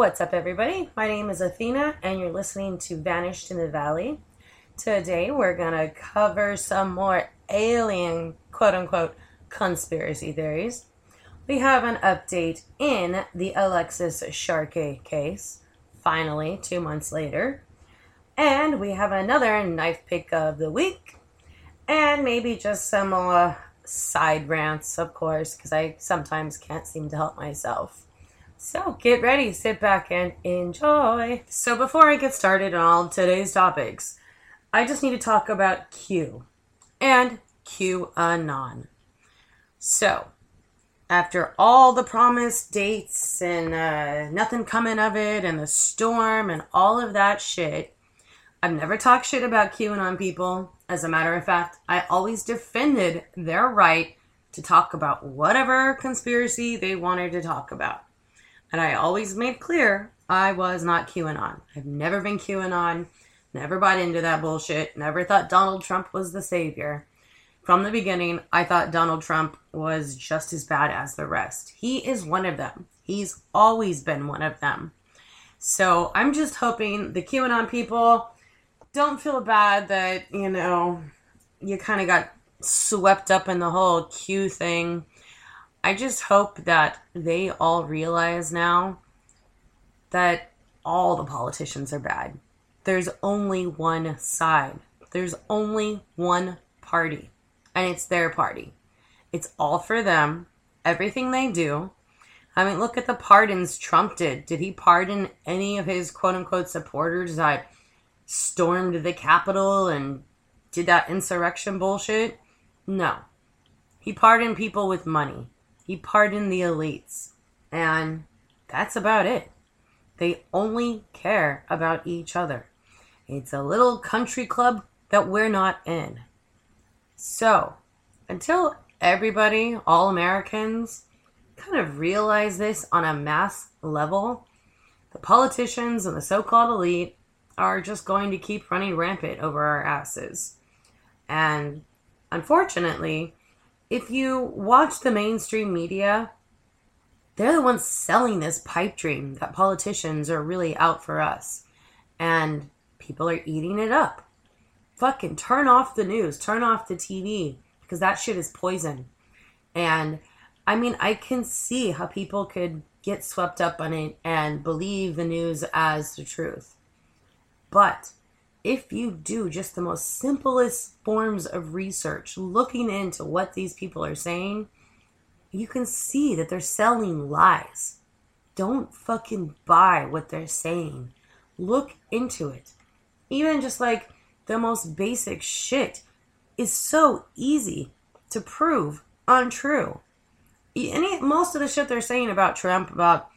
What's up, everybody? My name is Athena, and you're listening to Vanished in the Valley. Today, we're going to cover some more alien, quote unquote, conspiracy theories. We have an update in the Alexis Sharkey case, finally, two months later. And we have another knife pick of the week, and maybe just some uh, side rants, of course, because I sometimes can't seem to help myself. So get ready, sit back, and enjoy. So before I get started on all today's topics, I just need to talk about Q and QAnon. So, after all the promised dates and uh, nothing coming of it, and the storm and all of that shit, I've never talked shit about QAnon people. As a matter of fact, I always defended their right to talk about whatever conspiracy they wanted to talk about. And I always made clear I was not QAnon. I've never been QAnon, never bought into that bullshit, never thought Donald Trump was the savior. From the beginning, I thought Donald Trump was just as bad as the rest. He is one of them. He's always been one of them. So I'm just hoping the QAnon people don't feel bad that, you know, you kind of got swept up in the whole Q thing. I just hope that they all realize now that all the politicians are bad. There's only one side, there's only one party, and it's their party. It's all for them, everything they do. I mean, look at the pardons Trump did. Did he pardon any of his quote unquote supporters that stormed the Capitol and did that insurrection bullshit? No. He pardoned people with money. He pardoned the elites. And that's about it. They only care about each other. It's a little country club that we're not in. So, until everybody, all Americans, kind of realize this on a mass level, the politicians and the so called elite are just going to keep running rampant over our asses. And unfortunately, if you watch the mainstream media, they're the ones selling this pipe dream that politicians are really out for us. And people are eating it up. Fucking turn off the news, turn off the TV, because that shit is poison. And I mean, I can see how people could get swept up on it and believe the news as the truth. But if you do just the most simplest forms of research, looking into what these people are saying, you can see that they're selling lies. Don't fucking buy what they're saying. Look into it. Even just like the most basic shit is so easy to prove untrue. Any most of the shit they're saying about Trump, about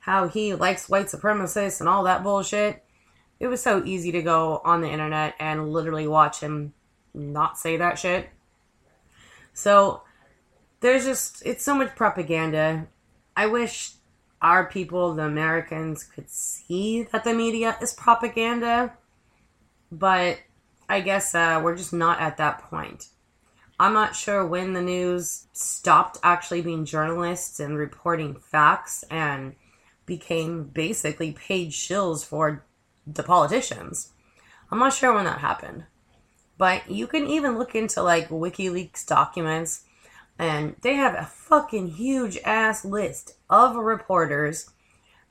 how he likes white supremacists and all that bullshit, it was so easy to go on the internet and literally watch him not say that shit. So there's just it's so much propaganda. I wish our people, the Americans, could see that the media is propaganda, but I guess uh, we're just not at that point. I'm not sure when the news stopped actually being journalists and reporting facts and became basically paid shills for the politicians. I'm not sure when that happened. But you can even look into like WikiLeaks documents and they have a fucking huge ass list of reporters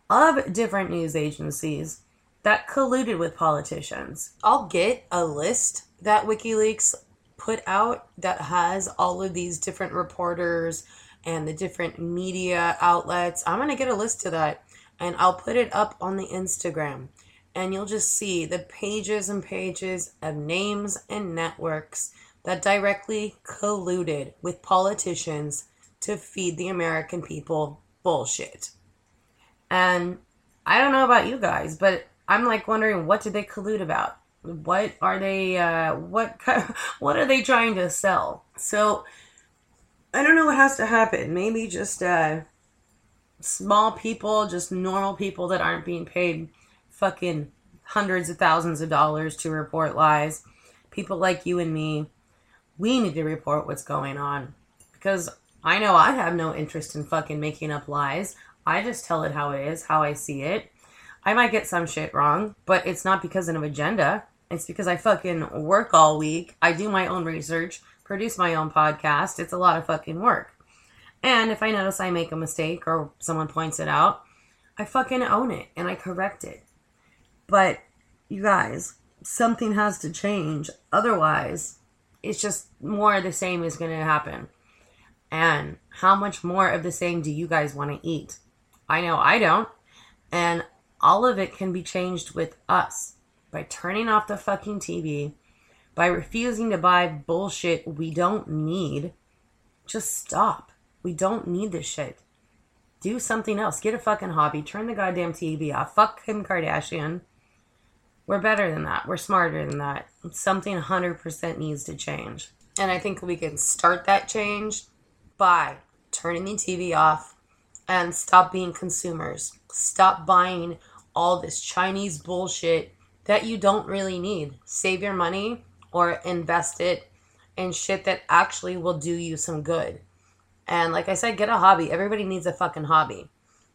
of different news agencies that colluded with politicians. I'll get a list that WikiLeaks put out that has all of these different reporters and the different media outlets. I'm going to get a list to that and I'll put it up on the Instagram and you'll just see the pages and pages of names and networks that directly colluded with politicians to feed the American people bullshit. And I don't know about you guys, but I'm like wondering what did they collude about? What are they uh what what are they trying to sell? So I don't know what has to happen. Maybe just uh small people, just normal people that aren't being paid fucking hundreds of thousands of dollars to report lies. People like you and me, we need to report what's going on because I know I have no interest in fucking making up lies. I just tell it how it is, how I see it. I might get some shit wrong, but it's not because of an agenda. It's because I fucking work all week. I do my own research, produce my own podcast. It's a lot of fucking work. And if I notice I make a mistake or someone points it out, I fucking own it and I correct it. But you guys, something has to change. Otherwise, it's just more of the same is going to happen. And how much more of the same do you guys want to eat? I know I don't. And all of it can be changed with us by turning off the fucking TV, by refusing to buy bullshit we don't need. Just stop. We don't need this shit. Do something else. Get a fucking hobby. Turn the goddamn TV off. Fuck Kim Kardashian. We're better than that. We're smarter than that. Something 100% needs to change. And I think we can start that change by turning the TV off and stop being consumers. Stop buying all this Chinese bullshit that you don't really need. Save your money or invest it in shit that actually will do you some good. And like I said, get a hobby. Everybody needs a fucking hobby.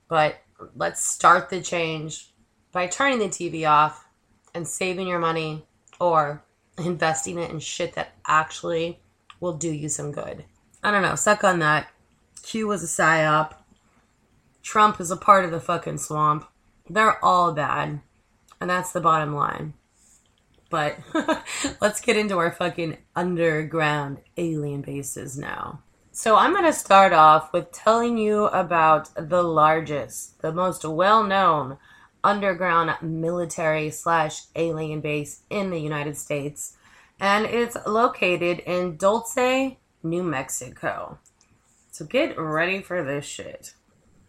But let's start the change by turning the TV off and saving your money or investing it in shit that actually will do you some good. I don't know. Suck on that. Q was a psyop. Trump is a part of the fucking swamp. They're all bad. And that's the bottom line. But let's get into our fucking underground alien bases now. So I'm going to start off with telling you about the largest, the most well known underground military slash alien base in the United States. And it's located in Dulce, New Mexico. So get ready for this shit.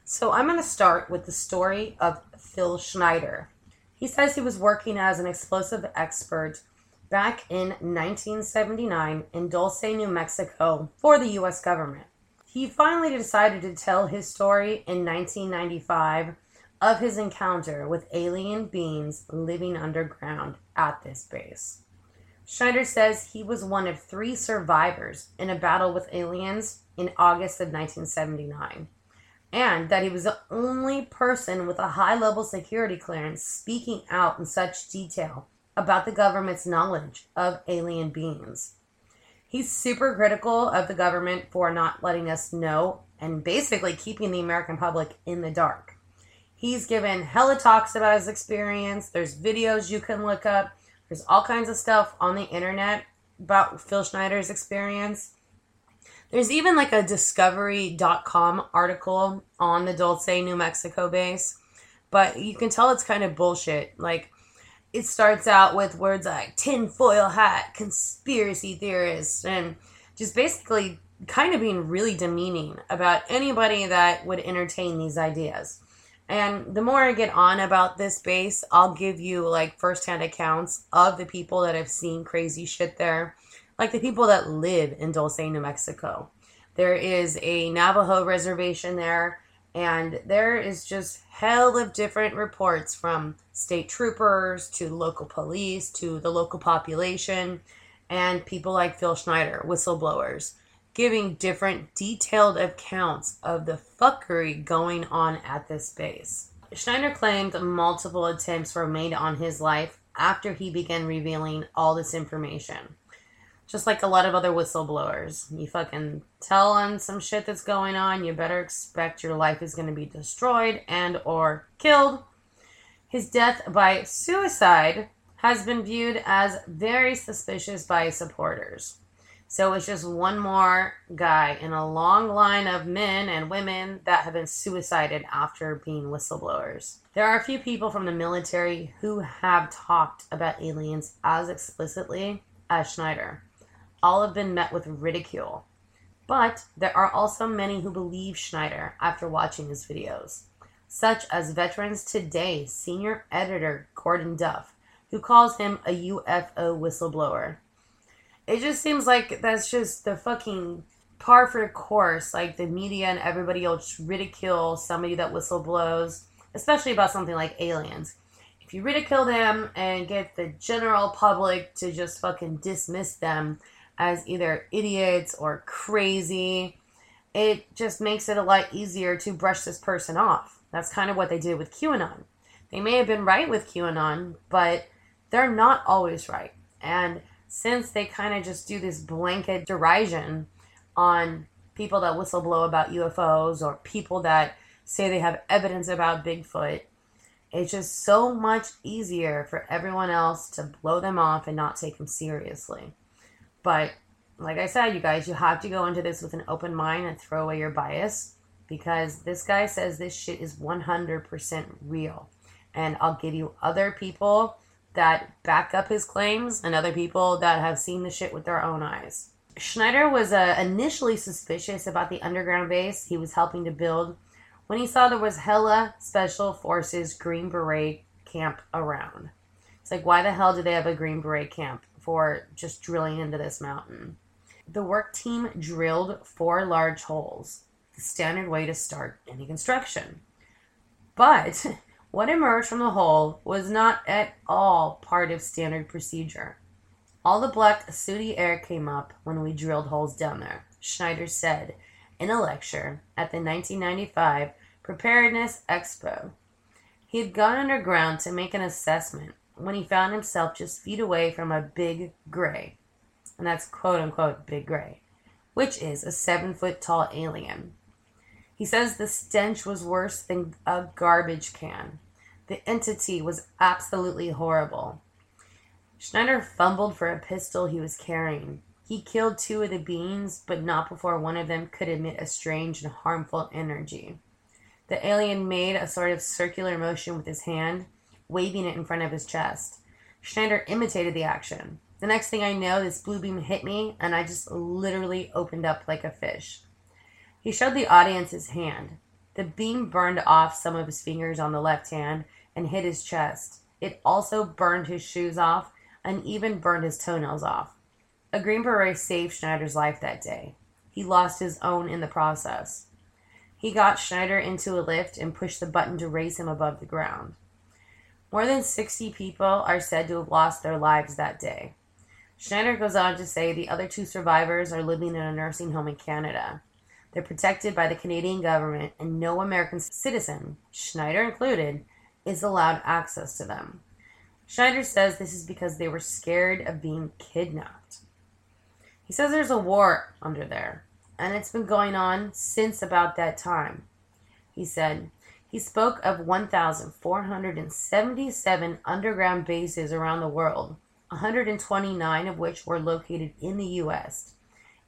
So I'm going to start with the story of Phil Schneider. He says he was working as an explosive expert back in 1979 in Dulce, New Mexico for the US government. He finally decided to tell his story in 1995 of his encounter with alien beings living underground at this base. Schneider says he was one of three survivors in a battle with aliens in August of 1979, and that he was the only person with a high level security clearance speaking out in such detail about the government's knowledge of alien beings. He's super critical of the government for not letting us know and basically keeping the American public in the dark. He's given hella talks about his experience. There's videos you can look up. There's all kinds of stuff on the internet about Phil Schneider's experience. There's even like a discovery.com article on the Dulce, New Mexico base, but you can tell it's kind of bullshit. Like, it starts out with words like tinfoil hat, conspiracy theorist, and just basically kind of being really demeaning about anybody that would entertain these ideas. And the more I get on about this base, I'll give you like firsthand accounts of the people that have seen crazy shit there, like the people that live in Dulce, New Mexico. There is a Navajo reservation there, and there is just hell of different reports from state troopers to local police to the local population and people like Phil Schneider, whistleblowers, giving different detailed accounts of the fuckery going on at this base. Schneider claimed multiple attempts were made on his life after he began revealing all this information just like a lot of other whistleblowers. You fucking tell on some shit that's going on, you better expect your life is going to be destroyed and or killed. His death by suicide has been viewed as very suspicious by supporters. So it's just one more guy in a long line of men and women that have been suicided after being whistleblowers. There are a few people from the military who have talked about aliens as explicitly as Schneider all have been met with ridicule. But there are also many who believe Schneider after watching his videos, such as Veterans Today senior editor Gordon Duff, who calls him a UFO whistleblower. It just seems like that's just the fucking par for the course. Like the media and everybody will ridicule somebody that whistleblows, especially about something like aliens. If you ridicule them and get the general public to just fucking dismiss them, as either idiots or crazy, it just makes it a lot easier to brush this person off. That's kind of what they did with QAnon. They may have been right with QAnon, but they're not always right. And since they kind of just do this blanket derision on people that whistleblow about UFOs or people that say they have evidence about Bigfoot, it's just so much easier for everyone else to blow them off and not take them seriously. But like I said, you guys, you have to go into this with an open mind and throw away your bias because this guy says this shit is 100% real. And I'll give you other people that back up his claims and other people that have seen the shit with their own eyes. Schneider was uh, initially suspicious about the underground base he was helping to build when he saw there was hella special forces Green Beret camp around. It's like, why the hell do they have a Green Beret camp for just drilling into this mountain? The work team drilled four large holes, the standard way to start any construction. But what emerged from the hole was not at all part of standard procedure. All the black, sooty air came up when we drilled holes down there, Schneider said in a lecture at the 1995 Preparedness Expo. He had gone underground to make an assessment when he found himself just feet away from a big gray and that's quote unquote Big Gray, which is a seven foot tall alien. He says the stench was worse than a garbage can. The entity was absolutely horrible. Schneider fumbled for a pistol he was carrying. He killed two of the beings, but not before one of them could emit a strange and harmful energy. The alien made a sort of circular motion with his hand, waving it in front of his chest. Schneider imitated the action. The next thing I know, this blue beam hit me, and I just literally opened up like a fish. He showed the audience his hand. The beam burned off some of his fingers on the left hand and hit his chest. It also burned his shoes off and even burned his toenails off. A Green Beret saved Schneider's life that day. He lost his own in the process. He got Schneider into a lift and pushed the button to raise him above the ground. More than 60 people are said to have lost their lives that day. Schneider goes on to say the other two survivors are living in a nursing home in Canada. They're protected by the Canadian government, and no American citizen, Schneider included, is allowed access to them. Schneider says this is because they were scared of being kidnapped. He says there's a war under there, and it's been going on since about that time. He said he spoke of 1,477 underground bases around the world 129 of which were located in the U.S.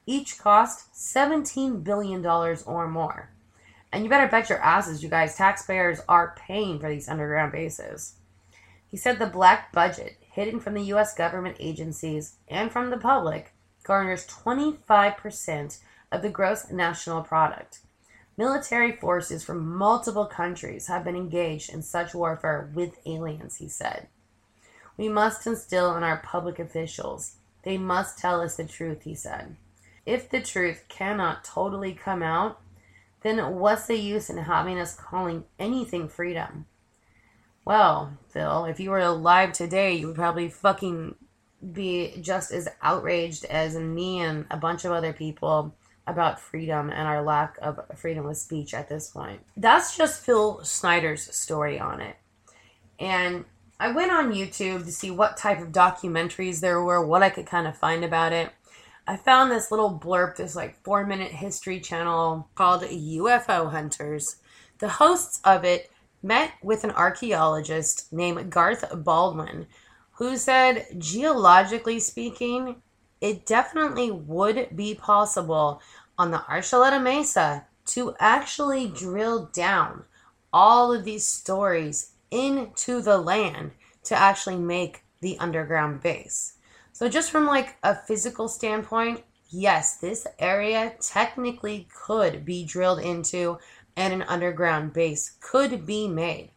Each cost $17 billion or more. And you better bet your asses, you guys, taxpayers are paying for these underground bases. He said the black budget, hidden from the U.S. government agencies and from the public, garners 25% of the gross national product. Military forces from multiple countries have been engaged in such warfare with aliens, he said. We must instill in our public officials. They must tell us the truth, he said. If the truth cannot totally come out, then what's the use in having us calling anything freedom? Well, Phil, if you were alive today, you would probably fucking be just as outraged as me and a bunch of other people about freedom and our lack of freedom of speech at this point. That's just Phil Schneider's story on it. And I went on YouTube to see what type of documentaries there were, what I could kind of find about it. I found this little blurb, this like four minute history channel called UFO Hunters. The hosts of it met with an archaeologist named Garth Baldwin, who said, geologically speaking, it definitely would be possible on the Archuleta Mesa to actually drill down all of these stories into the land to actually make the underground base. So, just from like a physical standpoint, yes, this area technically could be drilled into and an underground base could be made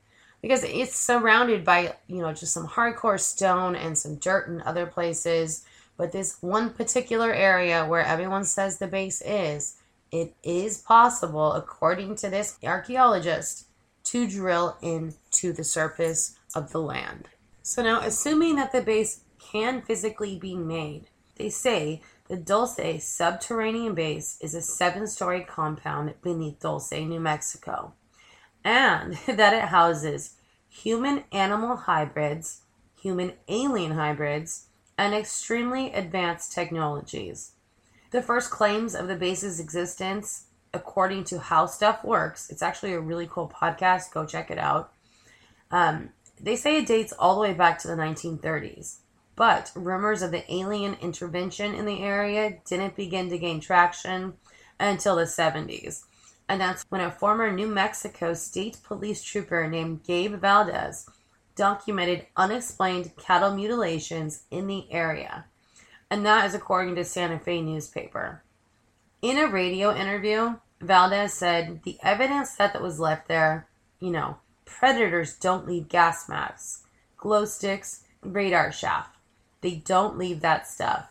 because it's surrounded by, you know, just some hardcore stone and some dirt in other places. But this one particular area where everyone says the base is, it is possible, according to this archaeologist, to drill into the surface of the land. So now, assuming that the base can physically be made, they say The Dulce subterranean base is a seven story compound beneath Dulce, New Mexico, and that it houses human animal hybrids, human alien hybrids, and extremely advanced technologies. The first claims of the base's existence, according to How Stuff Works, it's actually a really cool podcast. Go check it out. Um, they say it dates all the way back to the 1930s. But rumors of the alien intervention in the area didn't begin to gain traction until the 70s. And that's when a former New Mexico State Police trooper named Gabe Valdez documented unexplained cattle mutilations in the area. And that is according to Santa Fe newspaper. In a radio interview, Valdez said the evidence that, that was left there, you know, predators don't leave gas masks, glow sticks, radar chaff. They don't leave that stuff.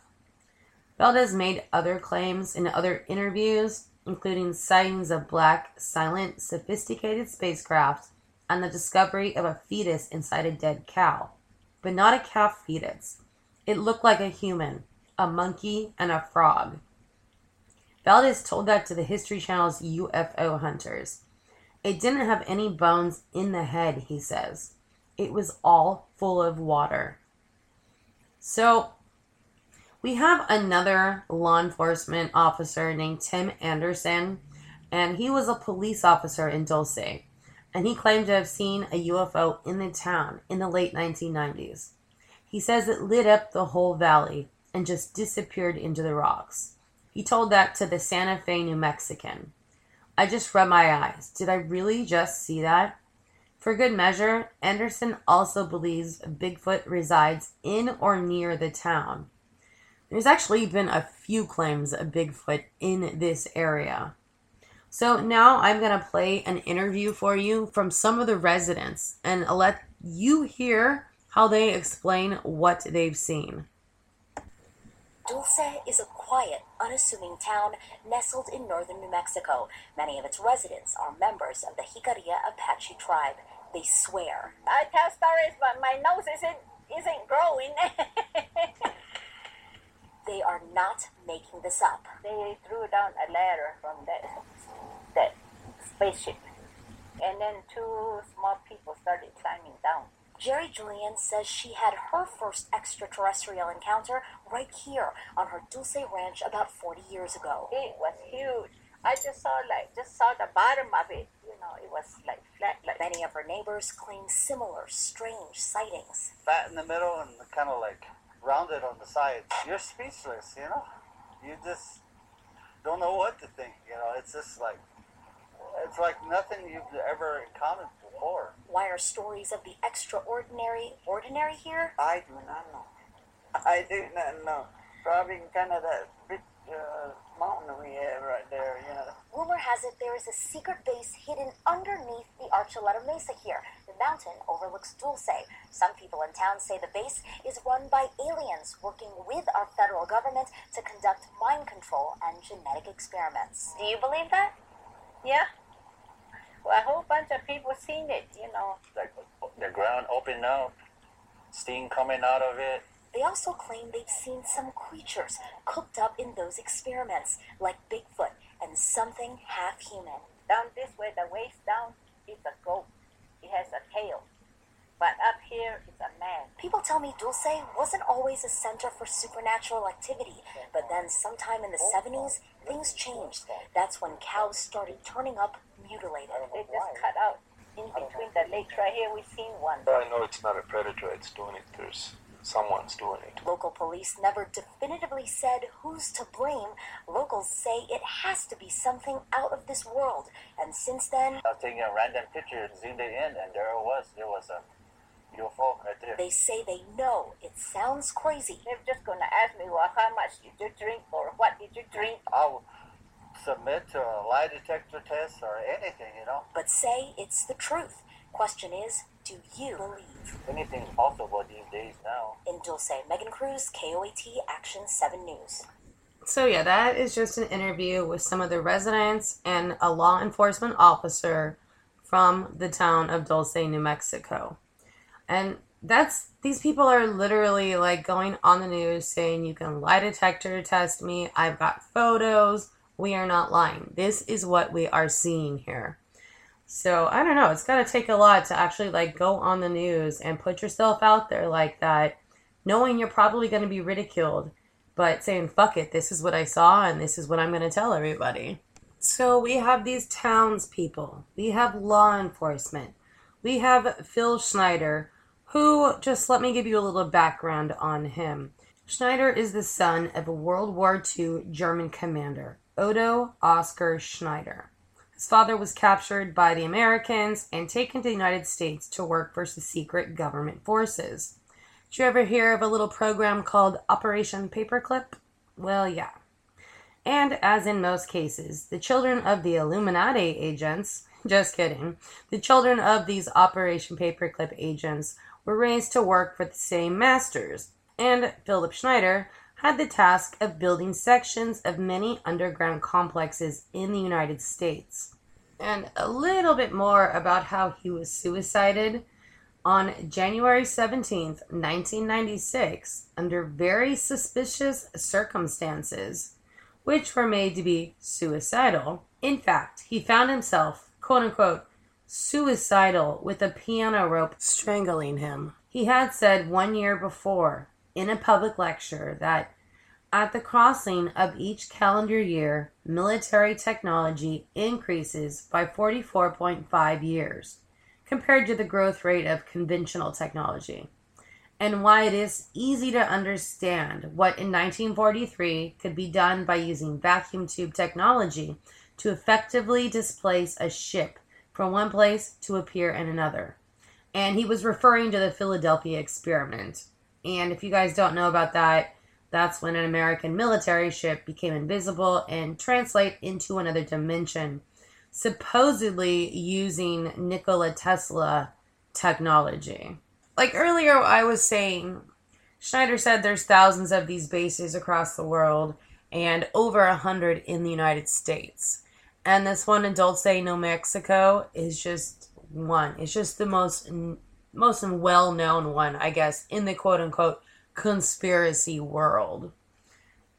Valdez made other claims in other interviews, including sightings of black, silent, sophisticated spacecraft and the discovery of a fetus inside a dead cow. But not a calf fetus. It looked like a human, a monkey, and a frog. Valdez told that to the History Channel's UFO hunters. It didn't have any bones in the head, he says. It was all full of water. So we have another law enforcement officer named Tim Anderson, and he was a police officer in Dulce. And he claimed to have seen a UFO in the town in the late 1990s. He says it lit up the whole valley and just disappeared into the rocks. He told that to the Santa Fe New Mexican. I just rubbed my eyes. Did I really just see that? For good measure, Anderson also believes Bigfoot resides in or near the town. There's actually been a few claims of Bigfoot in this area. So now I'm going to play an interview for you from some of the residents and let you hear how they explain what they've seen. Dulce is a quiet, unassuming town nestled in northern New Mexico. Many of its residents are members of the Jicarilla Apache tribe. They swear. I tell stories, but my nose isn't isn't growing. they are not making this up. They threw down a ladder from that that spaceship, and then two small people started climbing down. Jerry Julian says she had her first extraterrestrial encounter right here on her Dulce Ranch about 40 years ago. It was huge. I just saw like just saw the bottom of it. You know, it was like flat. Like Many of her neighbors claim similar strange sightings. Fat in the middle and kind of like rounded on the sides. You're speechless, you know. You just don't know what to think. You know, it's just like it's like nothing you've ever encountered before. Why are stories of the extraordinary ordinary here? I do not know. I do not know. Probably kind of that big uh, mountain we have right there, you know. Rumor has it there is a secret base hidden underneath the Archuleta Mesa here. The mountain overlooks Dulce. Some people in town say the base is run by aliens working with our federal government to conduct mind control and genetic experiments. Do you believe that? yeah. Well, a whole bunch of people seen it. You know, Like the ground opened up, steam coming out of it. They also claim they've seen some creatures cooked up in those experiments, like Bigfoot and something half human. down this way, the waist down is a goat. It has a tail, but up here is a man. People tell me Dulce wasn't always a center for supernatural activity, but then sometime in the 70s, things changed. That's when cows started turning up mutilated. They just cut out in between the lakes right here. we've seen one. I know it's not a predator that's doing it. There's someone's doing it. Local police never definitively said who's to blame. Locals say it has to be something out of this world. And since then, I was taking a random picture, zoomed it in, and there it was. There was a UFO right there. they say they know it sounds crazy. They're just gonna ask me, well, how much did you drink or what did you drink? I would submit to a lie detector test or anything, you know. but say it's the truth. Question is, do you believe? Anything's possible these days now. In Dulce, Megan Cruz, KOAT Action 7 News. So, yeah, that is just an interview with some of the residents and a law enforcement officer from the town of Dulce, New Mexico. And that's these people are literally like going on the news saying you can lie detector test me. I've got photos. We are not lying. This is what we are seeing here. So I don't know. It's got to take a lot to actually like go on the news and put yourself out there like that, knowing you're probably going to be ridiculed, but saying, fuck it, this is what I saw and this is what I'm going to tell everybody. So we have these townspeople, we have law enforcement, we have Phil Schneider, who, just let me give you a little background on him. Schneider is the son of a World War II German commander, Otto Oskar Schneider. His father was captured by the Americans and taken to the United States to work for the secret government forces. Did you ever hear of a little program called Operation Paperclip? Well, yeah. And as in most cases, the children of the Illuminati agents, just kidding, the children of these Operation Paperclip agents were raised to work for the same masters, and Philip Schneider had the task of building sections of many underground complexes in the United States. And a little bit more about how he was suicided. On January 17th, 1996, under very suspicious circumstances, which were made to be suicidal. In fact, he found himself, quote unquote, suicidal with a piano rope strangling him. He had said one year before in a public lecture that at the crossing of each calendar year, military technology increases by 44.5 years compared to the growth rate of conventional technology, and why it is easy to understand what in 1943 could be done by using vacuum tube technology to effectively displace a ship from one place to appear in another. And he was referring to the Philadelphia experiment. And if you guys don't know about that, that's when an American military ship became invisible and translate into another dimension, supposedly using Nikola Tesla technology. Like earlier, I was saying, Schneider said there's thousands of these bases across the world and over a hundred in the United States. And this one in Dulce, New Mexico, is just one. It's just the most most well known one, I guess, in the quote unquote conspiracy world.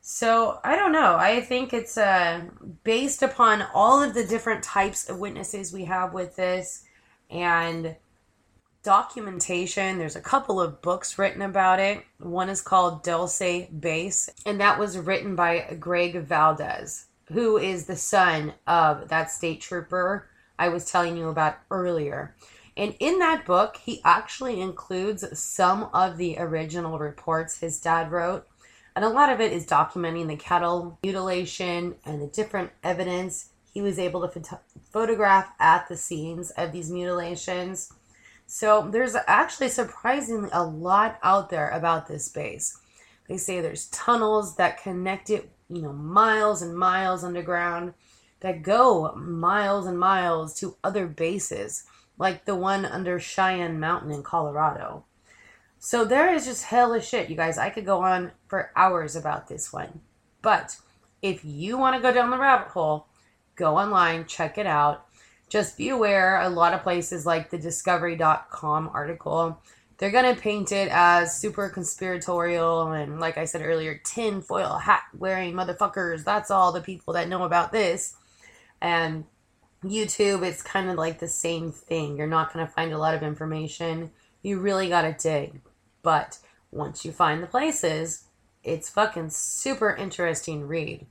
So I don't know. I think it's uh, based upon all of the different types of witnesses we have with this and documentation. There's a couple of books written about it. One is called Dulce Base, and that was written by Greg Valdez, who is the son of that state trooper I was telling you about earlier. And in that book, he actually includes some of the original reports his dad wrote. And a lot of it is documenting the cattle mutilation and the different evidence he was able to phot- photograph at the scenes of these mutilations. So there's actually surprisingly a lot out there about this base. They say there's tunnels that connect it, you know, miles and miles underground that go miles and miles to other bases like the one under Cheyenne Mountain in Colorado. So there is just hellish shit, you guys. I could go on for hours about this one. But if you want to go down the rabbit hole, go online, check it out. Just be aware a lot of places like the discovery.com article, they're going to paint it as super conspiratorial and like I said earlier, tin foil hat wearing motherfuckers. That's all the people that know about this. And YouTube, it's kind of like the same thing. You're not going to find a lot of information. You really got to dig. But once you find the places, it's fucking super interesting read.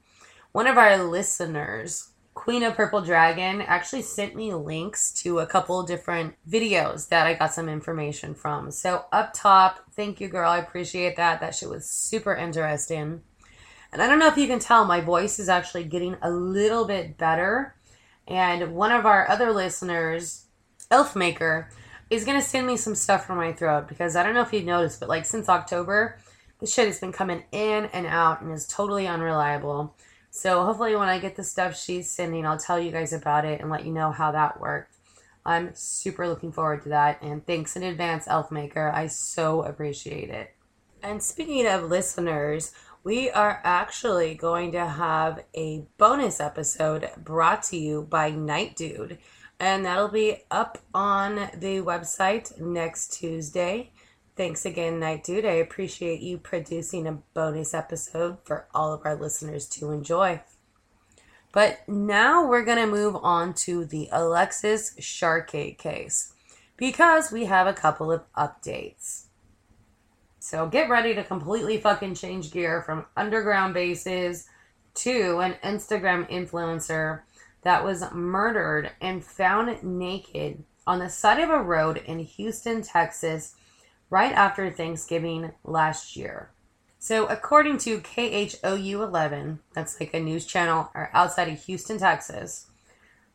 One of our listeners, Queen of Purple Dragon, actually sent me links to a couple different videos that I got some information from. So up top, thank you, girl. I appreciate that. That shit was super interesting. And I don't know if you can tell, my voice is actually getting a little bit better and one of our other listeners, Elfmaker, is going to send me some stuff for my throat because I don't know if you've noticed, but like since October, the shit has been coming in and out and is totally unreliable. So hopefully, when I get the stuff she's sending, I'll tell you guys about it and let you know how that worked. I'm super looking forward to that. And thanks in advance, Elfmaker. I so appreciate it. And speaking of listeners, we are actually going to have a bonus episode brought to you by Night Dude. And that'll be up on the website next Tuesday. Thanks again, Night Dude. I appreciate you producing a bonus episode for all of our listeners to enjoy. But now we're going to move on to the Alexis Sharkey case because we have a couple of updates. So get ready to completely fucking change gear from underground bases to an Instagram influencer that was murdered and found naked on the side of a road in Houston, Texas, right after Thanksgiving last year. So, according to KHOU 11, that's like a news channel or outside of Houston, Texas,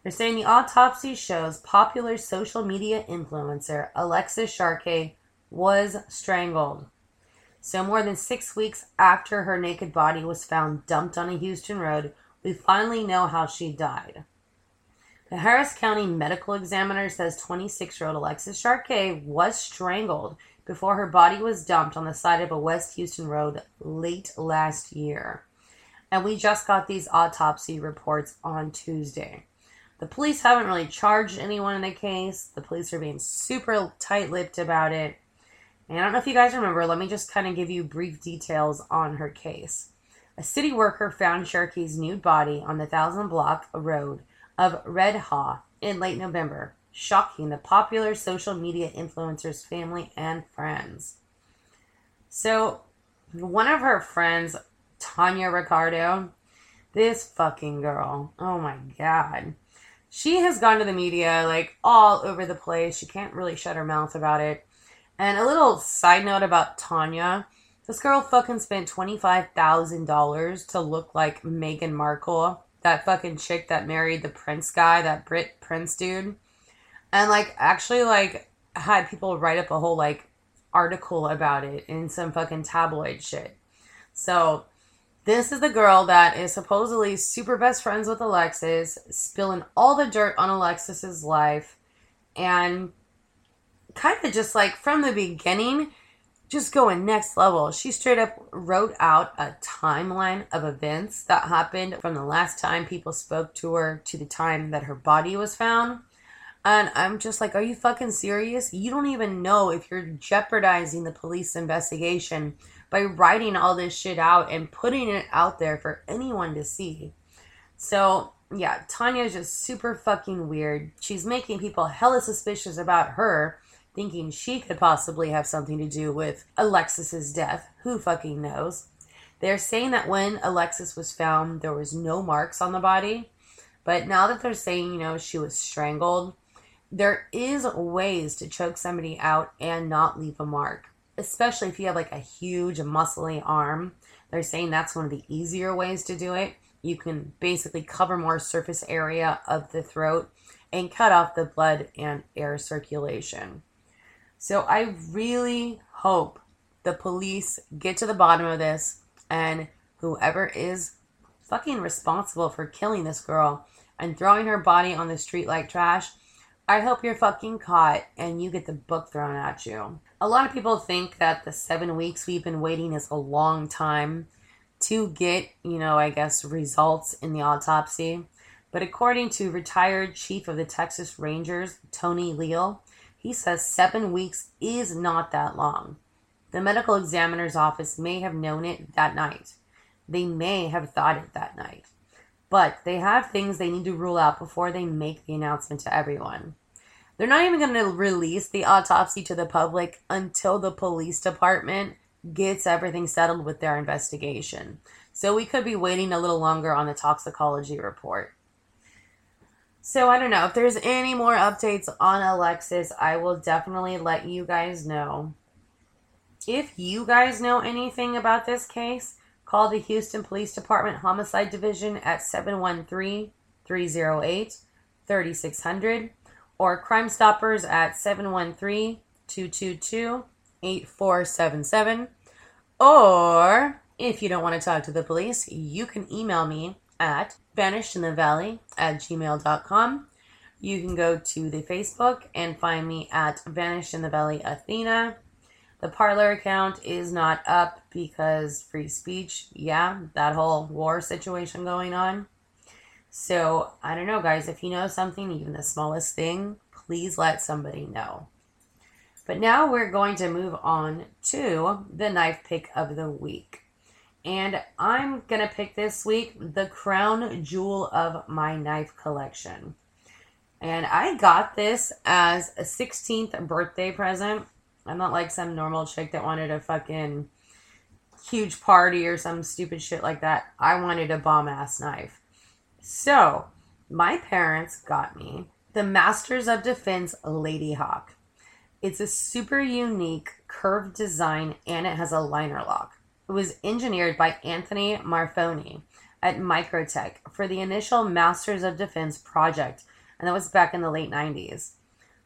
they're saying the autopsy shows popular social media influencer Alexis Sharkey was strangled. So, more than six weeks after her naked body was found dumped on a Houston road, we finally know how she died. The Harris County Medical Examiner says 26 year old Alexis Sharkey was strangled before her body was dumped on the side of a West Houston road late last year. And we just got these autopsy reports on Tuesday. The police haven't really charged anyone in the case. The police are being super tight lipped about it. And I don't know if you guys remember, let me just kind of give you brief details on her case. A city worker found Sharkey's nude body on the Thousand Block Road of Red Haw in late November, shocking the popular social media influencer's family and friends. So, one of her friends, Tanya Ricardo, this fucking girl, oh my god. She has gone to the media like all over the place. She can't really shut her mouth about it. And a little side note about Tanya this girl fucking spent $25,000 to look like Meghan Markle that fucking chick that married the prince guy, that Brit Prince dude. And like actually like had people write up a whole like article about it in some fucking tabloid shit. So this is the girl that is supposedly super best friends with Alexis, spilling all the dirt on Alexis's life and kind of just like from the beginning just going next level. She straight up wrote out a timeline of events that happened from the last time people spoke to her to the time that her body was found. And I'm just like, are you fucking serious? You don't even know if you're jeopardizing the police investigation by writing all this shit out and putting it out there for anyone to see. So, yeah, Tanya's just super fucking weird. She's making people hella suspicious about her thinking she could possibly have something to do with Alexis's death. Who fucking knows? They're saying that when Alexis was found, there was no marks on the body. But now that they're saying, you know, she was strangled, there is ways to choke somebody out and not leave a mark, especially if you have like a huge muscly arm. They're saying that's one of the easier ways to do it. You can basically cover more surface area of the throat and cut off the blood and air circulation. So I really hope the police get to the bottom of this and whoever is fucking responsible for killing this girl and throwing her body on the street like trash, I hope you're fucking caught and you get the book thrown at you. A lot of people think that the seven weeks we've been waiting is a long time to get, you know, I guess, results in the autopsy. But according to retired chief of the Texas Rangers, Tony Leal, he says seven weeks is not that long. The medical examiner's office may have known it that night. They may have thought it that night. But they have things they need to rule out before they make the announcement to everyone. They're not even going to release the autopsy to the public until the police department gets everything settled with their investigation. So we could be waiting a little longer on the toxicology report. So I don't know if there's any more updates on Alexis. I will definitely let you guys know. If you guys know anything about this case, call the Houston Police Department Homicide Division at 713 308 3600 or Crime Stoppers at 713 222 8477. Or if you don't want to talk to the police, you can email me at vanishedinthevalley at gmail.com. You can go to the Facebook and find me at Vanished in the Valley Athena. The Parler account is not up because free speech, yeah, that whole war situation going on. So, I don't know, guys. If you know something, even the smallest thing, please let somebody know. But now we're going to move on to the knife pick of the week. And I'm going to pick this week the crown jewel of my knife collection. And I got this as a 16th birthday present. I'm not like some normal chick that wanted a fucking huge party or some stupid shit like that. I wanted a bomb ass knife. So, my parents got me the Masters of Defense Lady Hawk. It's a super unique curved design and it has a liner lock. It was engineered by Anthony Marfione at Microtech for the initial Masters of Defense project, and that was back in the late 90s.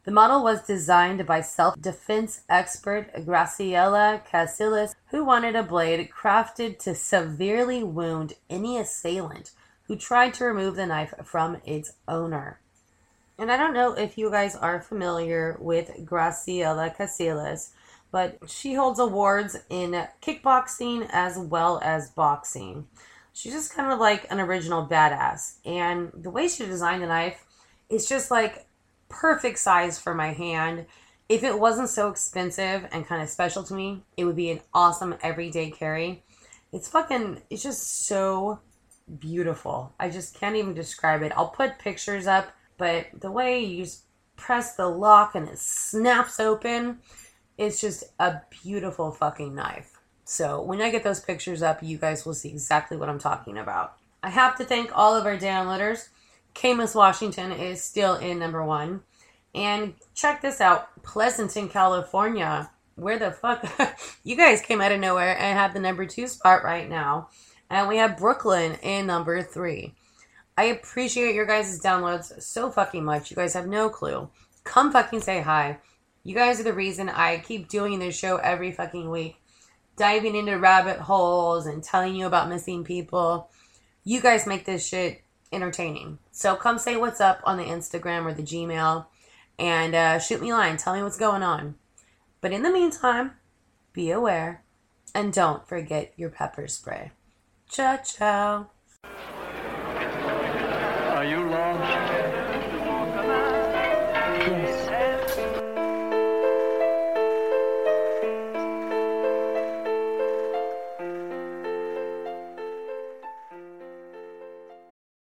The model was designed by self defense expert Graciela Casillas, who wanted a blade crafted to severely wound any assailant who tried to remove the knife from its owner. And I don't know if you guys are familiar with Graciela Casillas, but she holds awards in kickboxing as well as boxing. She's just kind of like an original badass. And the way she designed the knife it's just like perfect size for my hand. If it wasn't so expensive and kind of special to me, it would be an awesome everyday carry. It's fucking, it's just so beautiful. I just can't even describe it. I'll put pictures up, but the way you just press the lock and it snaps open, it's just a beautiful fucking knife. So when I get those pictures up, you guys will see exactly what I'm talking about. I have to thank all of our downloaders. Camas, Washington is still in number one. And check this out Pleasanton, California. Where the fuck? you guys came out of nowhere and have the number two spot right now. And we have Brooklyn in number three. I appreciate your guys' downloads so fucking much. You guys have no clue. Come fucking say hi. You guys are the reason I keep doing this show every fucking week. Diving into rabbit holes and telling you about missing people. You guys make this shit entertaining. So come say what's up on the Instagram or the Gmail and uh, shoot me a line. Tell me what's going on. But in the meantime, be aware and don't forget your pepper spray. Ciao, ciao.